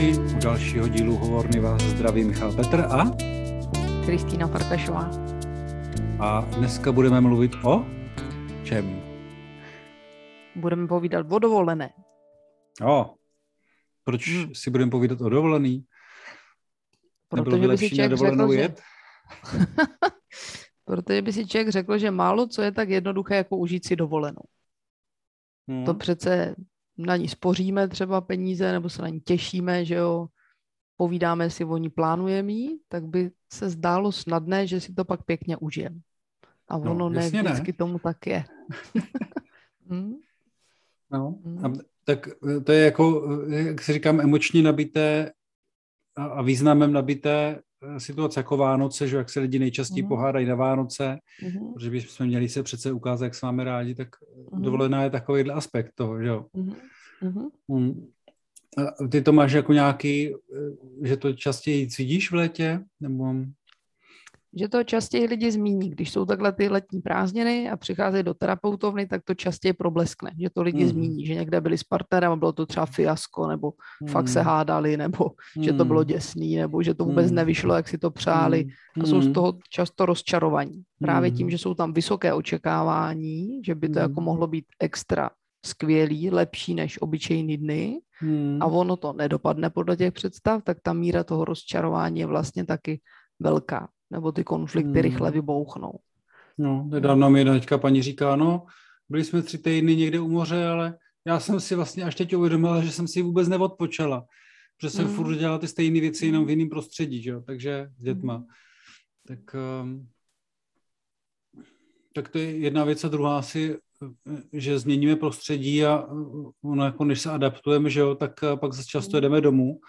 posluchači, u dalšího dílu Hovorny vás zdraví Michal Petr a Kristýna Farkašová. A dneska budeme mluvit o čem? Budeme povídat o dovolené. O, proč hmm. si budeme povídat o dovolený? Protože by si člověk řekl, že... Protože by si člověk řekl, že málo co je tak jednoduché, jako užít si dovolenou. Hmm. To přece na ní spoříme třeba peníze, nebo se na ní těšíme, že jo, povídáme si o ní, plánujeme ji, tak by se zdálo snadné, že si to pak pěkně užijeme. A no, ono ne vždycky ne. tomu tak je. hmm? No, hmm. a, tak to je jako, jak si říkám, emočně nabité a, a významem nabité eh, situace jako Vánoce, že jak se lidi nejčastěji mm. pohádají na Vánoce, mm. protože bychom měli se přece ukázat, jak s vámi rádi, tak mm. dovolená je takovýhle aspekt toho, že jo. Mm. Mm. A ty to máš jako nějaký, eh, že to častěji cítíš v létě? Nebo že to častěji lidi zmíní. Když jsou takhle ty letní prázdniny a přicházejí do terapeutovny, tak to častěji probleskne, že to lidi mm. zmíní, že někde byli s partnerem a bylo to třeba fiasko, nebo mm. fakt se hmm. hádali, nebo mm. že to bylo hmm. děsný, nebo že to vůbec mm. nevyšlo, jak si to přáli. Mm. A jsou z hmm. toho často rozčarovaní. Právě tím, že jsou tam vysoké očekávání, že by to mm. jako mohlo být extra skvělý, lepší než obyčejný dny hmm. a ono to nedopadne podle těch představ, tak ta míra toho rozčarování je vlastně taky velká nebo ty konflikty hmm. rychle vybouchnou. No, nedávno mi jedna teďka paní říká, no, byli jsme tři týdny někde u moře, ale já jsem si vlastně až teď uvědomila, že jsem si vůbec neodpočala, protože jsem hmm. furt dělala ty stejné věci jenom v jiném prostředí, že takže s dětma. Hmm. Tak, um, tak to je jedna věc a druhá asi, že změníme prostředí a ono jako než se adaptujeme, že jo, tak pak zase často hmm. jdeme domů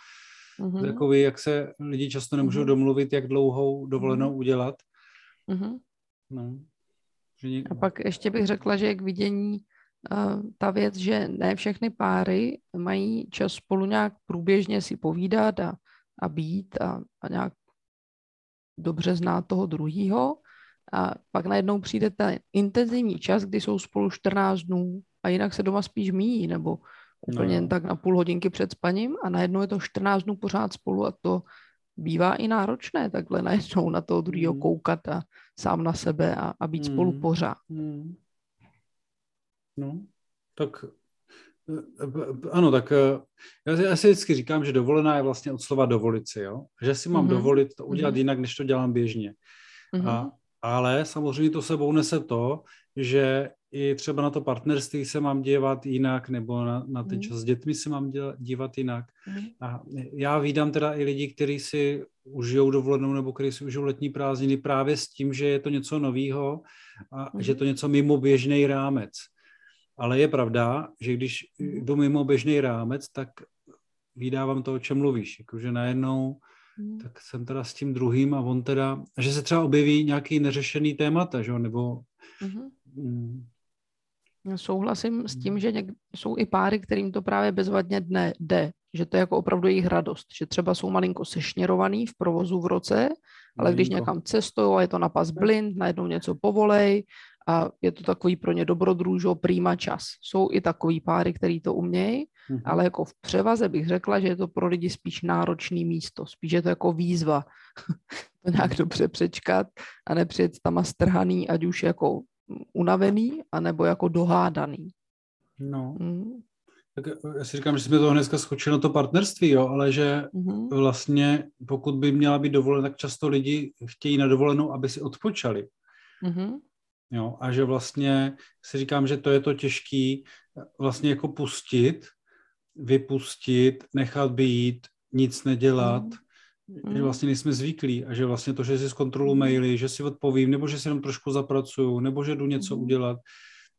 Mm-hmm. Takový, jak se lidi často nemůžou mm-hmm. domluvit, jak dlouhou dovolenou mm-hmm. udělat. Mm-hmm. No. Že A pak ještě bych řekla, že k vidění uh, ta věc, že ne všechny páry mají čas spolu nějak průběžně si povídat a, a být a, a nějak dobře znát toho druhýho. A pak najednou přijde ten intenzivní čas, kdy jsou spolu 14 dnů a jinak se doma spíš míjí, nebo úplně no. jen tak na půl hodinky před spaním a najednou je to 14 dnů pořád spolu a to bývá i náročné takhle najednou na toho druhého mm. koukat a sám na sebe a, a být mm. spolu pořád. Mm. No, tak eh, ano, tak eh, já, já si vždycky říkám, že dovolená je vlastně od slova dovolit si, jo? Že si mám mm-hmm. dovolit to udělat mm-hmm. jinak, než to dělám běžně. Mm-hmm. A, ale samozřejmě to sebou nese to, že i třeba na to partnerství se mám dívat jinak, nebo na, na ten mhm. čas s dětmi se mám dělat, dívat jinak. Mm. A já vídám teda i lidi, kteří si užijou dovolenou nebo kteří si užijou letní prázdniny právě s tím, že je to něco novýho a mm. že je to něco mimo běžný rámec. Ale je pravda, že když mhm. jdu mimo běžný rámec, tak vydávám to, o čem mluvíš. Jakože najednou mm. tak jsem teda s tím druhým a on teda, že se třeba objeví nějaký neřešený témata, že? nebo mm-hmm. Souhlasím s tím, hmm. že něk- jsou i páry, kterým to právě bezvadně dne jde, že to je jako opravdu jejich radost, že třeba jsou malinko sešněrovaný v provozu v roce, ale když někam cestují a je to na pas blind, najednou něco povolej a je to takový pro ně dobrodružo, prýma čas. Jsou i takový páry, který to umějí, mm-hmm. ale jako v převaze bych řekla, že je to pro lidi spíš náročný místo, spíš je to jako výzva to nějak dobře přečkat a nepřijet tam a strhaný, ať už jako unavený, anebo jako dohádaný. No. Mm. Tak já si říkám, že jsme to dneska skočili na to partnerství, jo, ale že mm-hmm. vlastně pokud by měla být dovolená, tak často lidi chtějí na dovolenou, aby si odpočali. Mm-hmm. Jo, a že vlastně si říkám, že to je to těžký vlastně jako pustit, vypustit, nechat být, nic nedělat, mm mm. že vlastně nejsme zvyklí a že vlastně to, že si zkontroluji maily, že si odpovím, nebo že si jenom trošku zapracuju, nebo že jdu něco mm. udělat,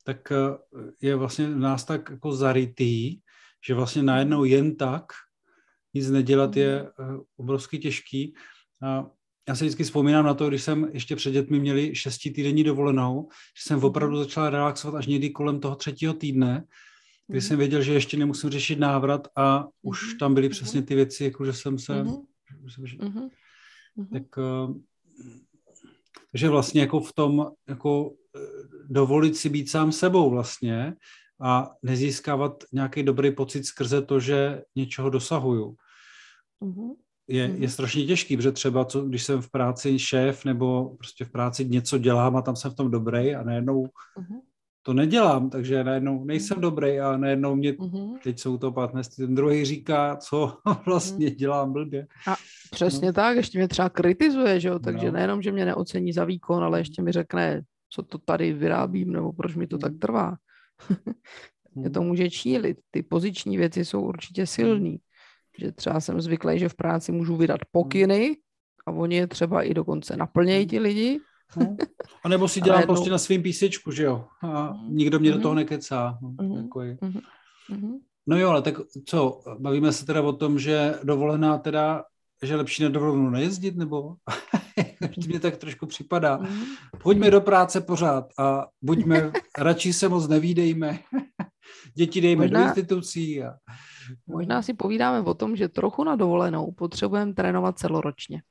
tak eh, je vlastně v nás tak jako zarytý, že vlastně najednou jen tak nic nedělat je mm. obrovsky těžký. A já se vždycky vzpomínám na to, když jsem ještě před dětmi měli šestitýdenní dovolenou, že jsem opravdu mm. začal relaxovat až někdy kolem toho třetího týdne, kdy jsem věděl, že ještě nemusím řešit návrat a už tam byly přesně ty věci, jako že jsem se Mm-hmm. Tak, uh, takže vlastně jako v tom, jako eh, dovolit si být sám sebou vlastně a nezískávat nějaký dobrý pocit skrze to, že něčeho dosahuju. uh-huh. je, je strašně těžký, protože třeba, co, když jsem v práci šéf nebo prostě v práci něco dělám a tam jsem v tom dobrý a najednou uh-huh to nedělám, takže najednou nejsem mhm. dobrý a najednou mě, mm-hmm. teď jsou to partnerství, ten druhý říká, co vlastně mm. dělám blbě. A přesně no. tak, ještě mě třeba kritizuje, že jo, takže no. nejenom, že mě neocení za výkon, ale ještě mi řekne, co to tady vyrábím, nebo proč mi to mm. tak trvá. mě to může čílit. Ty poziční věci jsou určitě silný. Že třeba jsem zvyklý, že v práci můžu vydat pokyny a oni je třeba i dokonce naplnějí ti lidi, No. A nebo si dělám jednou... prostě na svým písečku, že jo? A nikdo mě mm-hmm. do toho nekecá. No, mm-hmm. mm-hmm. no jo, ale tak co, bavíme se teda o tom, že dovolená teda, že lepší na dovolenou nejezdit, nebo? mě tak trošku připadá. Pojďme do práce pořád a buďme, radši se moc nevídejme. Děti dejme možná, do institucí. A... Možná si povídáme o tom, že trochu na dovolenou potřebujeme trénovat celoročně.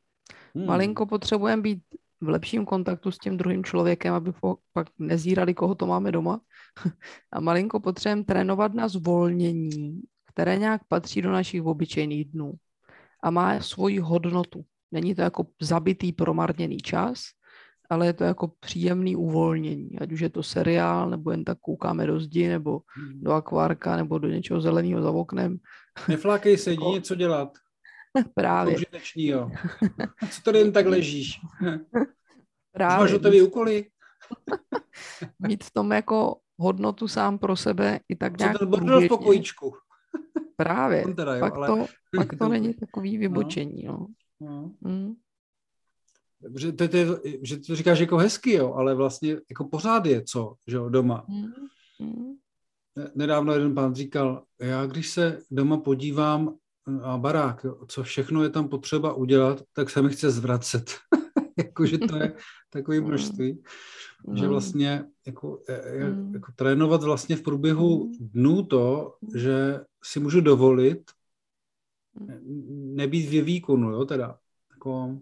Hmm. Malinko potřebujeme být v lepším kontaktu s tím druhým člověkem, aby pak nezírali, koho to máme doma. A malinko potřebujeme trénovat na zvolnění, které nějak patří do našich obyčejných dnů a má svoji hodnotu. Není to jako zabitý, promarněný čas, ale je to jako příjemný uvolnění. Ať už je to seriál, nebo jen tak koukáme do zdi, nebo hmm. do akvárka, nebo do něčeho zeleného za oknem. Neflákej se, jdi něco dělat. Právě. Užitečný, jo. Co tady jen tak ležíš? Právě. Máš hotové úkoly? Mít v tom jako hodnotu sám pro sebe i tak nějak... Co ten v pokojíčku? Právě. Teda, jo, pak, ale... to, pak to není takový no. vybočení, no. no. Hmm. Že, to, to, že to říkáš jako hezky, jo, ale vlastně jako pořád je co, že jo, doma. Hmm. Hmm. Nedávno jeden pán říkal, já když se doma podívám a barák, co všechno je tam potřeba udělat, tak se mi chce zvracet. Jakože to je takový mm. množství, mm. že vlastně jako, e, e, mm. jako trénovat vlastně v průběhu mm. dnů to, že si můžu dovolit nebýt v výkonu, jo, teda. Jako...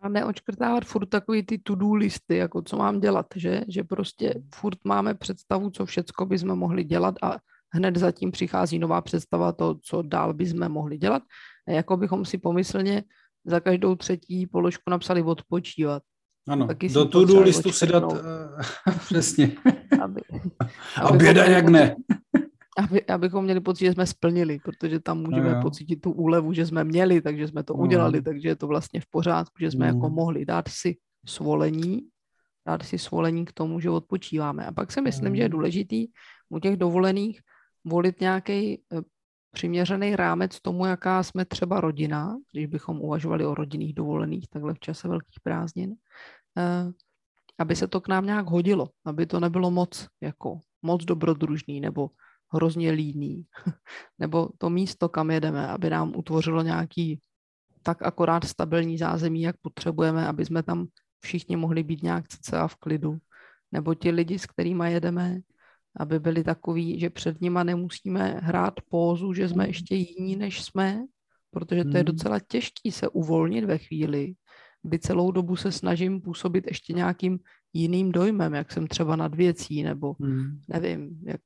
A neočkrtávat furt takový ty to-do listy, jako co mám dělat, že? Že prostě furt máme představu, co všecko bychom mohli dělat a hned zatím přichází nová představa to, co dál bychom mohli dělat. A jako bychom si pomyslně za každou třetí položku napsali odpočívat. Ano, Taky do to-do listu si dát, uh, přesně. Aby, aby běda jak ne. Aby, abychom měli pocit, že jsme splnili, protože tam můžeme no, pocítit tu úlevu, že jsme měli, takže jsme to no. udělali, takže je to vlastně v pořádku, že jsme mm. jako mohli dát si svolení, dát si svolení k tomu, že odpočíváme. A pak si myslím, mm. že je důležitý u těch dovolených volit nějaký eh, přiměřený rámec tomu, jaká jsme třeba rodina, když bychom uvažovali o rodinných dovolených takhle v čase velkých prázdnin, eh, aby se to k nám nějak hodilo, aby to nebylo moc jako moc dobrodružný nebo hrozně líný, nebo to místo, kam jedeme, aby nám utvořilo nějaký tak akorát stabilní zázemí, jak potřebujeme, aby jsme tam všichni mohli být nějak a v klidu, nebo ti lidi, s kterými jedeme, aby byli takový, že před nima nemusíme hrát pózu, že jsme ještě jiní, než jsme, protože to je hmm. docela těžký se uvolnit ve chvíli, kdy celou dobu se snažím působit ještě nějakým jiným dojmem, jak jsem třeba nad věcí, nebo hmm. nevím, jak,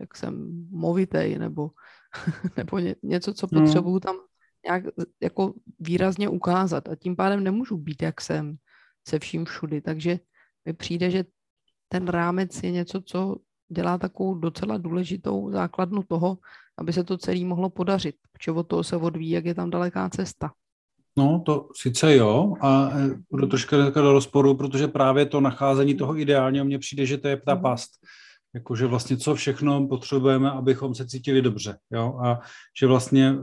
jak jsem movitej, nebo, nebo ně, něco, co hmm. potřebuju tam nějak jako výrazně ukázat a tím pádem nemůžu být, jak jsem, se vším všudy, takže mi přijde, že ten rámec je něco, co dělá takovou docela důležitou základnu toho, aby se to celé mohlo podařit, protože od toho se odvíjí, jak je tam daleká cesta. No, to sice jo, a e, budu trošku do rozporu, protože právě to nacházení toho ideálního mně přijde, že to je ta mhm. past. Jakože vlastně co všechno potřebujeme, abychom se cítili dobře. Jo? A že vlastně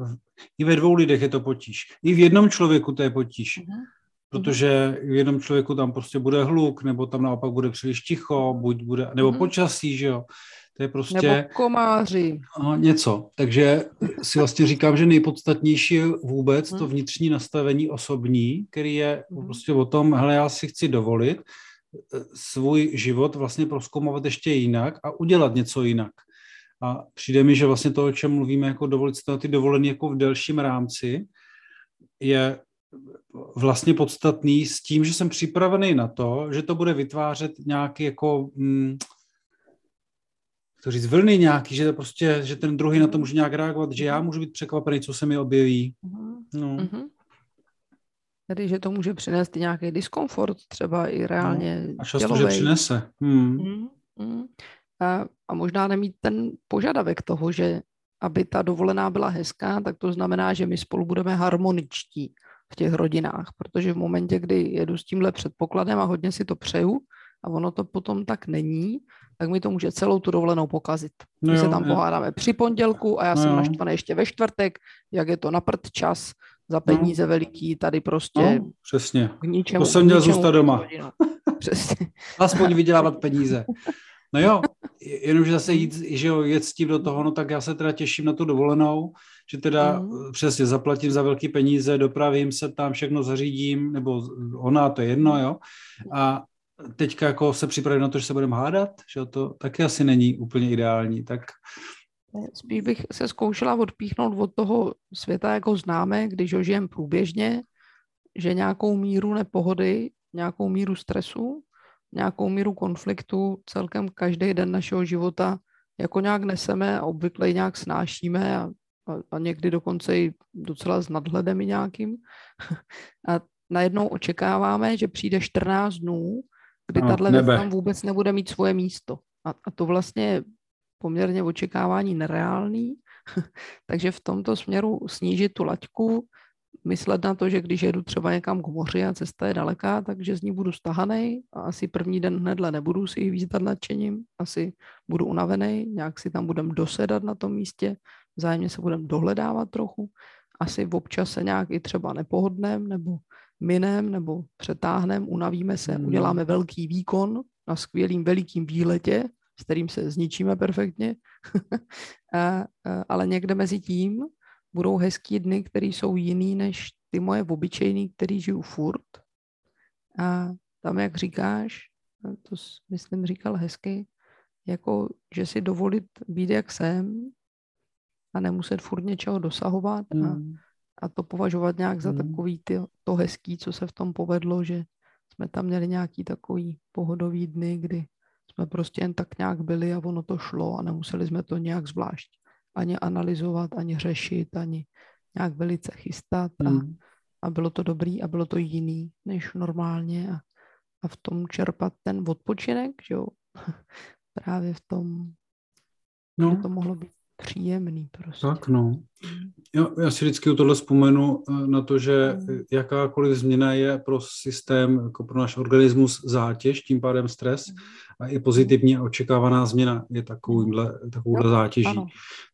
i ve dvou lidech je to potíž. I v jednom člověku to je potíž. Uh-huh protože v jednom člověku tam prostě bude hluk, nebo tam naopak bude příliš ticho, buď bude, nebo mm-hmm. počasí, že jo. To je prostě... Nebo komáři. No, něco. Takže si vlastně říkám, že nejpodstatnější je vůbec to mhm. vnitřní nastavení osobní, který je mm. prostě o tom, hele, já si chci dovolit eh, svůj život vlastně proskoumovat ještě jinak a udělat něco jinak. A přijde mi, že vlastně to, o čem mluvíme, jako dovolit si ty dovolený jako v delším rámci, je vlastně podstatný s tím, že jsem připravený na to, že to bude vytvářet nějaký jako mm, to říct, vlny nějaký, že prostě, že ten druhý na to může nějak reagovat, že já můžu být překvapený, co se mi objeví. Mhm. No. Mm-hmm. Tedy, že to může přinést nějaký diskomfort, třeba i reálně no, A často, dělovej. že přinese. Hmm. Mm-hmm. A, a možná nemít ten požadavek toho, že aby ta dovolená byla hezká, tak to znamená, že my spolu budeme harmoničtí v těch rodinách, protože v momentě, kdy jedu s tímhle předpokladem a hodně si to přeju a ono to potom tak není, tak mi to může celou tu dovolenou pokazit. No My jo, se tam jo. pohádáme při pondělku a já no jsem jo. naštvaný ještě ve čtvrtek, jak je to na prd čas, za peníze no. veliký, tady prostě no, přesně. K ničemu, to jsem měl zůstat doma. Přesně. Aspoň vydělávat peníze. No jo, jenomže zase jít, že jo, jet s tím do toho, no tak já se teda těším na tu dovolenou, že teda mm. přesně zaplatím za velké peníze, dopravím se tam, všechno zařídím, nebo ona, to je jedno, jo. A teďka jako se připravím na to, že se budeme hádat, že to taky asi není úplně ideální, tak Spíš bych se zkoušela odpíchnout od toho světa, jako známe, když ho žijem průběžně, že nějakou míru nepohody, nějakou míru stresu, nějakou míru konfliktu celkem každý den našeho života jako nějak neseme a obvykle nějak snášíme a, a, a někdy dokonce i docela s nadhledem i nějakým. A najednou očekáváme, že přijde 14 dnů, kdy no, tahle věc tam vůbec nebude mít svoje místo. A, a to vlastně je poměrně očekávání nereálný, takže v tomto směru snížit tu laťku, myslet na to, že když jedu třeba někam k moři a cesta je daleká, takže z ní budu stahaný a asi první den hnedle nebudu si ji výzdat nadšením, asi budu unavený, nějak si tam budem dosedat na tom místě, vzájemně se budem dohledávat trochu, asi v občas se nějak i třeba nepohodnem nebo minem nebo přetáhnem, unavíme se, hmm. uděláme velký výkon na skvělým velikým výletě, s kterým se zničíme perfektně, a, a, ale někde mezi tím budou hezký dny, které jsou jiný než ty moje obyčejný, který žiju furt. A tam, jak říkáš, to myslím říkal hezky, jako, že si dovolit být, jak jsem a nemuset furt něčeho dosahovat a, mm. a to považovat nějak za mm. takový ty, to hezký, co se v tom povedlo, že jsme tam měli nějaký takový pohodový dny, kdy jsme prostě jen tak nějak byli a ono to šlo a nemuseli jsme to nějak zvlášť ani analyzovat, ani řešit, ani nějak velice chystat a, mm. a bylo to dobrý a bylo to jiný než normálně a, a v tom čerpat ten odpočinek, že jo, právě v tom, no. že to mohlo být příjemný prostě. Tak no. Mm. Já, já si vždycky u tohle vzpomenu eh, na to, že mm. jakákoliv změna je pro systém, jako pro náš organismus zátěž, tím pádem stres. Mm a i pozitivní očekávaná změna je takovýmhle, takovouhle zátěží. Ano.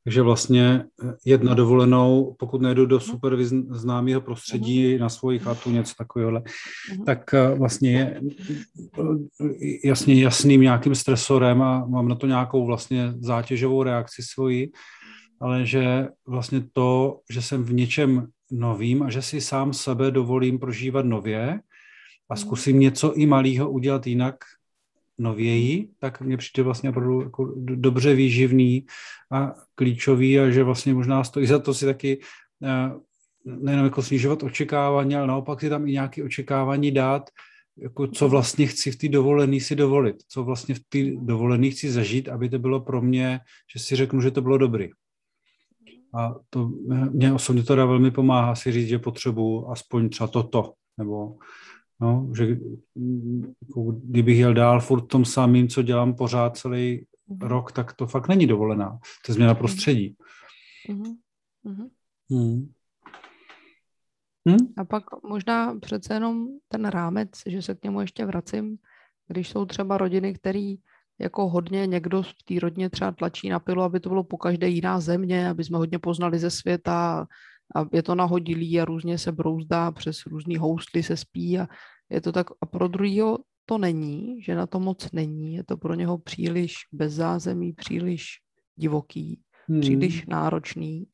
Takže vlastně eh, jet na dovolenou, pokud nejdu do mhm. super známého prostředí na svoji chatu, něco takového, mhm. tak eh, vlastně je jasně jasným nějakým stresorem a mám na to nějakou vlastně zátěžovou reakci svoji, ale že vlastně to, že jsem v něčem novým a že si sám sebe dovolím prožívat nově a mhm. zkusím něco i malého udělat jinak, nověji, tak mně přijde vlastně opravdu jako dobře výživný a klíčový a že vlastně možná stojí za to si taky eh, nejenom jako snižovat očekávání, ale naopak si tam i nějaké očekávání dát, jako co vlastně chci v té dovolené si dovolit, co vlastně v té dovolené chci zažít, aby to bylo pro mě, že si řeknu, že to bylo dobrý. A to mě osobně teda velmi pomáhá si říct, že potřebuji aspoň třeba toto, nebo No, že jako kdybych jel dál furt tom samým, co dělám pořád celý mm-hmm. rok, tak to fakt není dovolená. To je změna prostředí. Mm-hmm. Mm. Hmm? A pak možná přece jenom ten rámec, že se k němu ještě vracím, když jsou třeba rodiny, které jako hodně někdo v té rodině třeba tlačí na pilu, aby to bylo po každé jiná země, aby jsme hodně poznali ze světa a je to nahodilý a různě se brouzdá, přes různý houstly se spí a je to tak, a pro druhého to není, že na to moc není, je to pro něho příliš bez zázemí, příliš divoký, hmm. příliš náročný,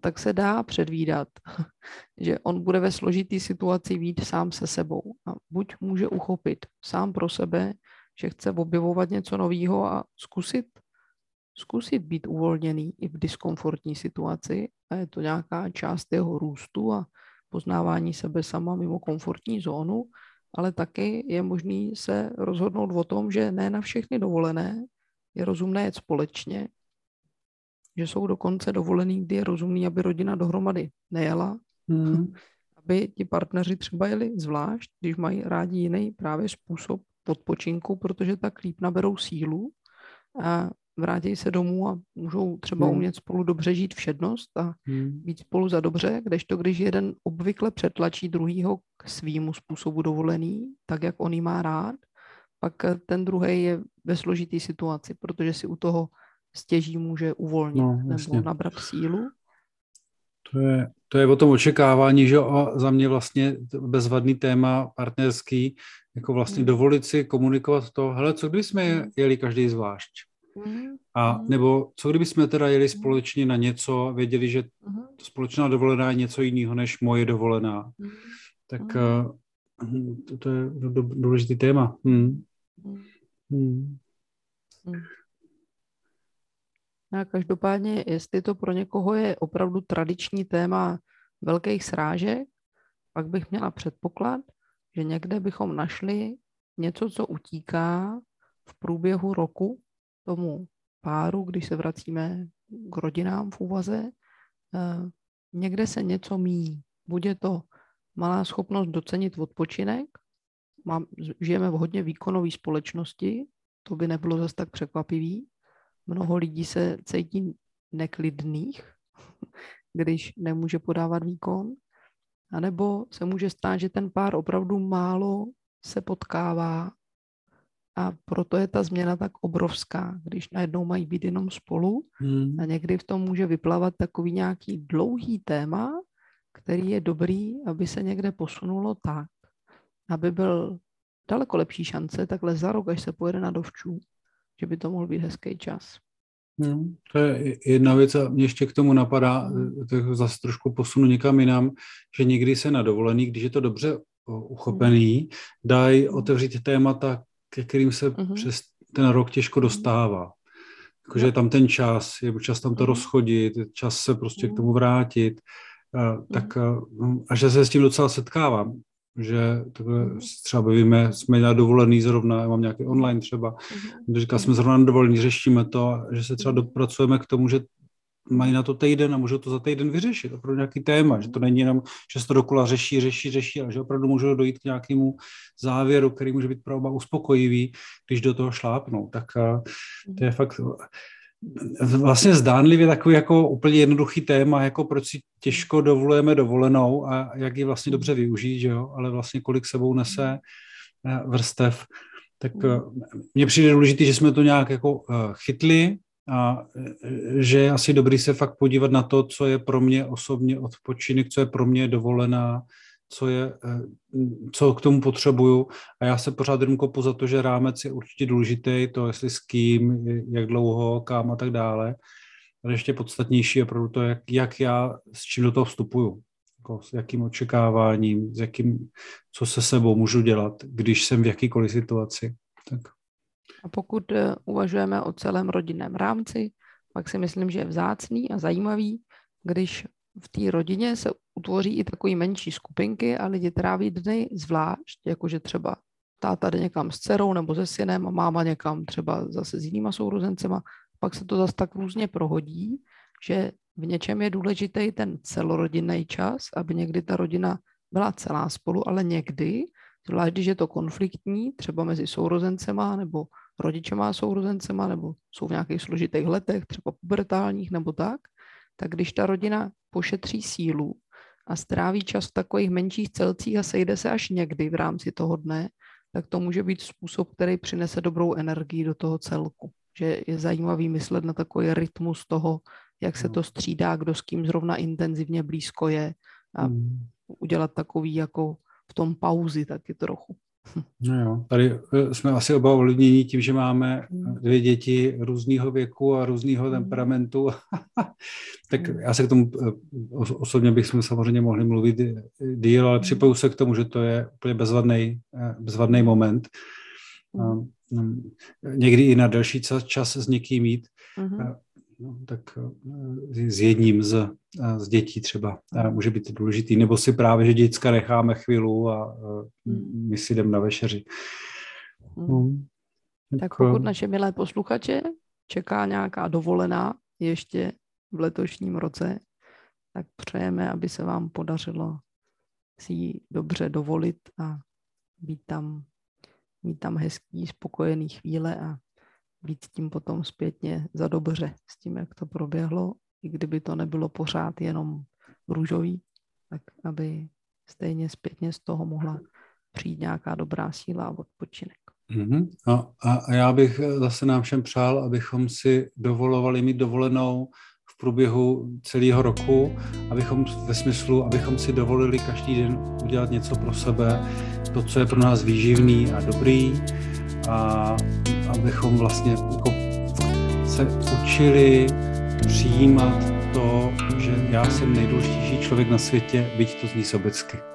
tak se dá předvídat, že on bude ve složitý situaci být sám se sebou a buď může uchopit sám pro sebe, že chce objevovat něco nového a zkusit, zkusit být uvolněný i v diskomfortní situaci. A je to nějaká část jeho růstu a poznávání sebe sama mimo komfortní zónu, ale taky je možný se rozhodnout o tom, že ne na všechny dovolené je rozumné jet společně, že jsou dokonce dovolený, kdy je rozumný, aby rodina dohromady nejela, mm. aby ti partneři třeba jeli zvlášť, když mají rádi jiný právě způsob odpočinku, protože tak líp naberou sílu a vrátí se domů a můžou třeba hmm. umět spolu dobře žít všednost a hmm. být spolu za dobře, kdežto když jeden obvykle přetlačí druhýho k svýmu způsobu dovolený, tak jak on má rád, pak ten druhý je ve složitý situaci, protože si u toho stěží může uvolnit no, nebo nabrat sílu. To je, to je o tom očekávání, že a za mě vlastně bezvadný téma partnerský, jako vlastně hmm. dovolit si komunikovat to, hele, co kdyby jsme hmm. jeli každý zvlášť? Hmm. A nebo co kdyby jsme teda jeli společně na něco, věděli, že hmm. společná dovolená je něco jiného než moje dovolená. Tak uh, to, to je důležitý téma. Hmm. Hmm. Hmm. A každopádně, jestli to pro někoho je opravdu tradiční téma velkých srážek, pak bych měla předpoklad, že někde bychom našli něco, co utíká v průběhu roku tomu páru, když se vracíme k rodinám v úvaze, eh, někde se něco míjí. Bude to malá schopnost docenit odpočinek, Mám, žijeme v hodně výkonové společnosti, to by nebylo zase tak překvapivý. Mnoho lidí se cítí neklidných, když nemůže podávat výkon. A nebo se může stát, že ten pár opravdu málo se potkává a proto je ta změna tak obrovská, když najednou mají být jenom spolu hmm. a někdy v tom může vyplavat takový nějaký dlouhý téma, který je dobrý, aby se někde posunulo tak, aby byl daleko lepší šance takhle za rok, až se pojede na dovčů, že by to mohl být hezký čas. No, to je jedna věc a mě ještě k tomu napadá, hmm. tak zase trošku posunu někam jinam, že někdy se na dovolený, když je to dobře uchopený, hmm. dají hmm. otevřít témata, ke kterým se hmm. přes ten rok těžko dostává. Jakože je tam ten čas, je čas tam to rozchodit, čas se prostě k tomu vrátit, tak a že se s tím docela setkávám že takhle mhm. třeba bavíme, jsme na dovolený zrovna, já mám nějaký online třeba, mm-hmm. říká, jsme zrovna na dovolený, řešíme to, že se třeba mhm. dopracujeme k tomu, že mají na to týden a můžou to za týden vyřešit, opravdu nějaký téma, že to není jenom, že se to dokola řeší, řeší, řeší, ale že opravdu můžou dojít k nějakému závěru, který může být pro oba uspokojivý, když do toho šlápnou. Tak to je fakt vlastně zdánlivě takový jako úplně jednoduchý téma, jako proč si těžko dovolujeme dovolenou a jak ji vlastně dobře využít, že jo? ale vlastně kolik sebou nese eh, vrstev. Tak eh, mně přijde důležité, že jsme to nějak jako eh, chytli a že je asi dobrý se fakt podívat na to, co je pro mě osobně odpočinek, co je pro mě dovolená, co, je, eh, co k tomu potřebuju. A já se pořád jenom kopu za to, že rámec je určitě důležitý, to jestli s kým, jak dlouho, kam a tak dále. Ale ještě podstatnější je opravdu to, jak, jak já s čím do toho vstupuju. Jako s jakým očekáváním, s jakým, co se sebou můžu dělat, když jsem v jakýkoliv situaci. Tak. A pokud eh, uvažujeme o celém rodinném rámci, pak si myslím, že je vzácný a zajímavý, když v té rodině se utvoří i takové menší skupinky a lidi tráví dny zvlášť, jakože třeba táta jde někam s dcerou nebo se synem a máma někam třeba zase s jinýma sourozencema. Pak se to zase tak různě prohodí, že v něčem je důležitý ten celorodinný čas, aby někdy ta rodina byla celá spolu, ale někdy, zvlášť když je to konfliktní, třeba mezi sourozencema nebo rodičema a sourozencema, nebo jsou v nějakých složitých letech, třeba pubertálních nebo tak, tak když ta rodina pošetří sílu a stráví čas v takových menších celcích a sejde se až někdy v rámci toho dne, tak to může být způsob, který přinese dobrou energii do toho celku. Že je zajímavý myslet na takový rytmus toho, jak se to střídá, kdo s kým zrovna intenzivně blízko je a hmm. udělat takový jako v tom pauzy taky trochu. No jo, tady eh, jsme asi oba ovlivnění tím, že máme hmm. dvě děti různého věku a různého hmm. temperamentu. tak hmm. já se k tomu eh, osobně bych jsme samozřejmě mohli mluvit díl, ale připoju se k tomu, že to je úplně bezvadný, eh, bezvadný moment. Mm, někdy i na delší čas s někým mít. No, tak eh, s jedním z, eh, z dětí třeba eh, může být důležitý, nebo si právě, že děcka necháme chvíli a hmm. my si jdeme na večeři. Hmm. No, tak pokud naše milé posluchače čeká nějaká dovolená ještě v letošním roce, tak přejeme, aby se vám podařilo si ji dobře dovolit a být tam, mít tam hezký, spokojený chvíle a být tím potom zpětně za dobře s tím, jak to proběhlo, i kdyby to nebylo pořád jenom růžový, tak aby stejně zpětně z toho mohla přijít nějaká dobrá síla a odpočinek. Mm-hmm. A, a já bych zase nám všem přál, abychom si dovolovali mít dovolenou v průběhu celého roku, abychom ve smyslu, abychom si dovolili každý den udělat něco pro sebe, to, co je pro nás výživný a dobrý, a abychom vlastně jako se učili přijímat to, že já jsem nejdůležitější člověk na světě, byť to zní sobecky.